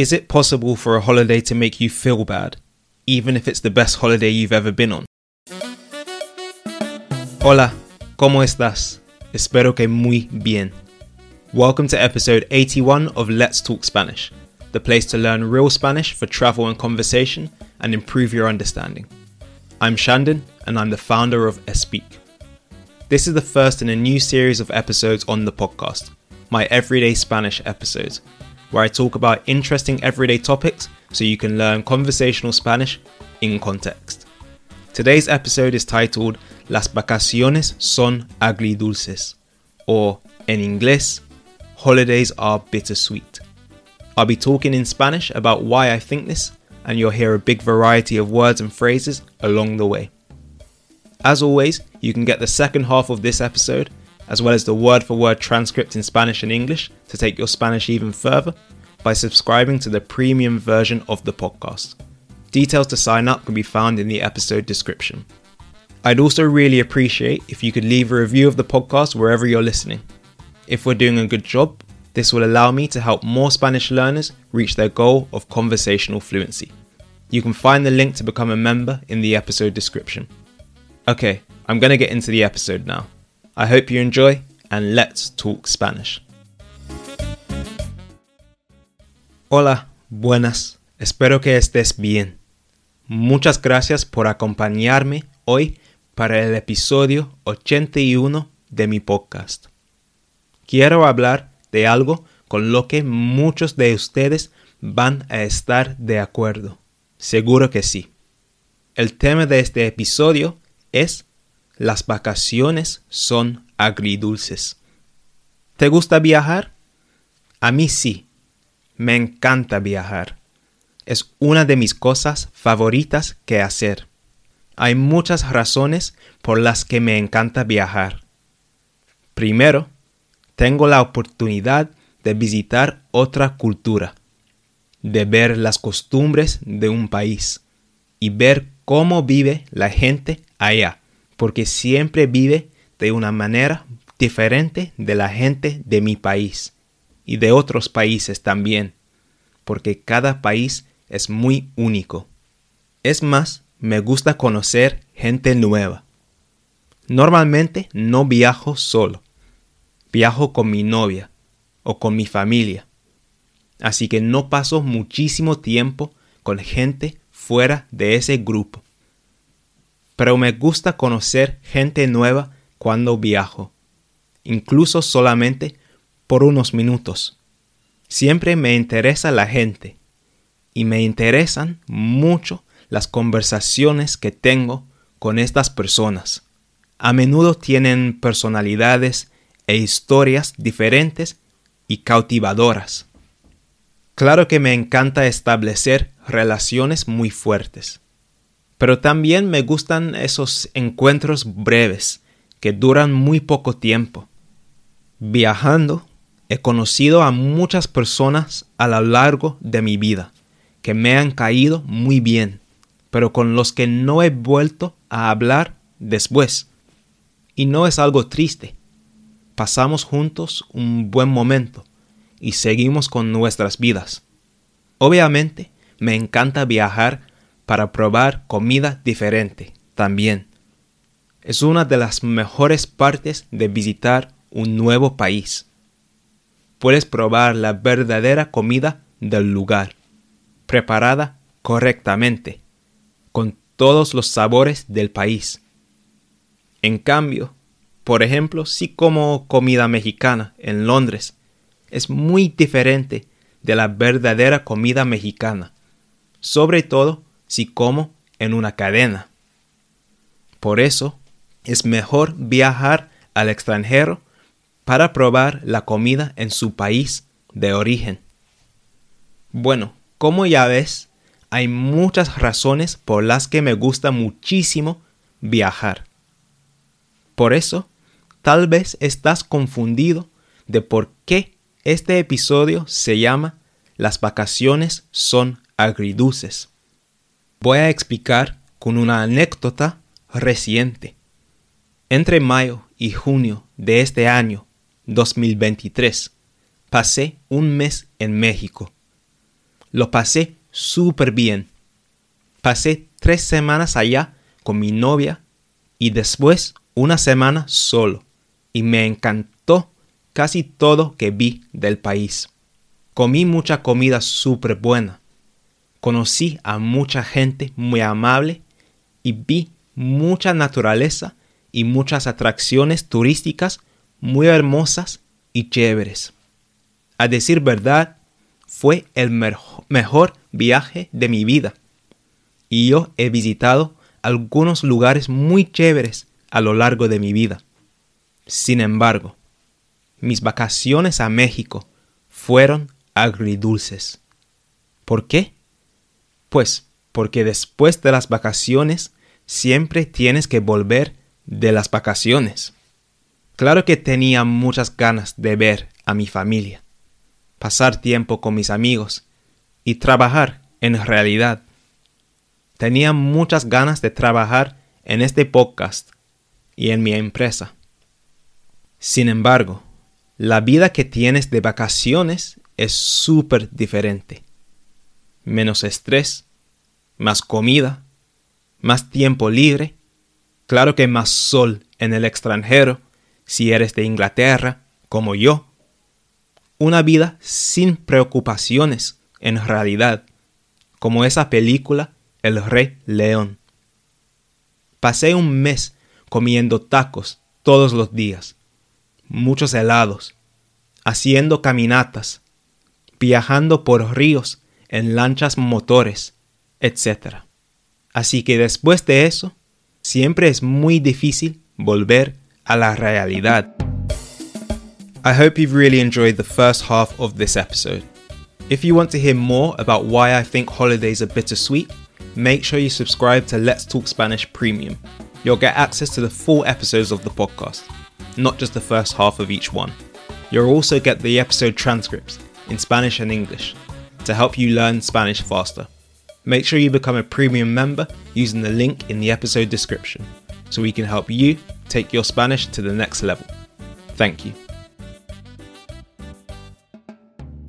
Is it possible for a holiday to make you feel bad, even if it's the best holiday you've ever been on? Hola, ¿cómo estás? Espero que muy bien. Welcome to episode 81 of Let's Talk Spanish, the place to learn real Spanish for travel and conversation and improve your understanding. I'm Shandon, and I'm the founder of Espeak. This is the first in a new series of episodes on the podcast, my Everyday Spanish episodes, where I talk about interesting everyday topics so you can learn conversational Spanish in context. Today's episode is titled Las vacaciones son agridulces, or in English, Holidays are bittersweet. I'll be talking in Spanish about why I think this, and you'll hear a big variety of words and phrases along the way. As always, you can get the second half of this episode as well as the word for word transcript in Spanish and English to take your Spanish even further by subscribing to the premium version of the podcast. Details to sign up can be found in the episode description. I'd also really appreciate if you could leave a review of the podcast wherever you're listening. If we're doing a good job, this will allow me to help more Spanish learners reach their goal of conversational fluency. You can find the link to become a member in the episode description. Okay, I'm going to get into the episode now. I hope you enjoy, and let's talk Spanish. Hola, buenas, espero que estés bien. Muchas gracias por acompañarme hoy para el episodio 81 de mi podcast. Quiero hablar de algo con lo que muchos de ustedes van a estar de acuerdo. Seguro que sí. El tema de este episodio es las vacaciones son agridulces. ¿Te gusta viajar? A mí sí. Me encanta viajar. Es una de mis cosas favoritas que hacer. Hay muchas razones por las que me encanta viajar. Primero, tengo la oportunidad de visitar otra cultura, de ver las costumbres de un país y ver cómo vive la gente allá porque siempre vive de una manera diferente de la gente de mi país y de otros países también, porque cada país es muy único. Es más, me gusta conocer gente nueva. Normalmente no viajo solo, viajo con mi novia o con mi familia, así que no paso muchísimo tiempo con gente fuera de ese grupo pero me gusta conocer gente nueva cuando viajo, incluso solamente por unos minutos. Siempre me interesa la gente y me interesan mucho las conversaciones que tengo con estas personas. A menudo tienen personalidades e historias diferentes y cautivadoras. Claro que me encanta establecer relaciones muy fuertes pero también me gustan esos encuentros breves que duran muy poco tiempo. Viajando, he conocido a muchas personas a lo largo de mi vida que me han caído muy bien, pero con los que no he vuelto a hablar después. Y no es algo triste. Pasamos juntos un buen momento y seguimos con nuestras vidas. Obviamente, me encanta viajar para probar comida diferente también. Es una de las mejores partes de visitar un nuevo país. Puedes probar la verdadera comida del lugar, preparada correctamente, con todos los sabores del país. En cambio, por ejemplo, si como comida mexicana en Londres, es muy diferente de la verdadera comida mexicana, sobre todo si como en una cadena. Por eso es mejor viajar al extranjero para probar la comida en su país de origen. Bueno, como ya ves, hay muchas razones por las que me gusta muchísimo viajar. Por eso, tal vez estás confundido de por qué este episodio se llama Las vacaciones son agridulces. Voy a explicar con una anécdota reciente. Entre mayo y junio de este año 2023, pasé un mes en México. Lo pasé súper bien. Pasé tres semanas allá con mi novia y después una semana solo. Y me encantó casi todo que vi del país. Comí mucha comida súper buena. Conocí a mucha gente muy amable y vi mucha naturaleza y muchas atracciones turísticas muy hermosas y chéveres. A decir verdad, fue el mejor viaje de mi vida. Y yo he visitado algunos lugares muy chéveres a lo largo de mi vida. Sin embargo, mis vacaciones a México fueron agridulces. ¿Por qué? Pues porque después de las vacaciones siempre tienes que volver de las vacaciones. Claro que tenía muchas ganas de ver a mi familia, pasar tiempo con mis amigos y trabajar en realidad. Tenía muchas ganas de trabajar en este podcast y en mi empresa. Sin embargo, la vida que tienes de vacaciones es súper diferente. Menos estrés, más comida, más tiempo libre, claro que más sol en el extranjero, si eres de Inglaterra, como yo. Una vida sin preocupaciones, en realidad, como esa película El Rey León. Pasé un mes comiendo tacos todos los días, muchos helados, haciendo caminatas, viajando por ríos en lanchas motores, etc. Así que después de eso, siempre es muy difícil volver a la realidad. I hope you've really enjoyed the first half of this episode. If you want to hear more about why I think holidays are bittersweet, make sure you subscribe to Let's Talk Spanish Premium. You'll get access to the full episodes of the podcast, not just the first half of each one. You'll also get the episode transcripts in Spanish and English to help you learn Spanish faster. Make sure you become a premium member using the link in the episode description so we can help you take your Spanish to the next level. Thank you.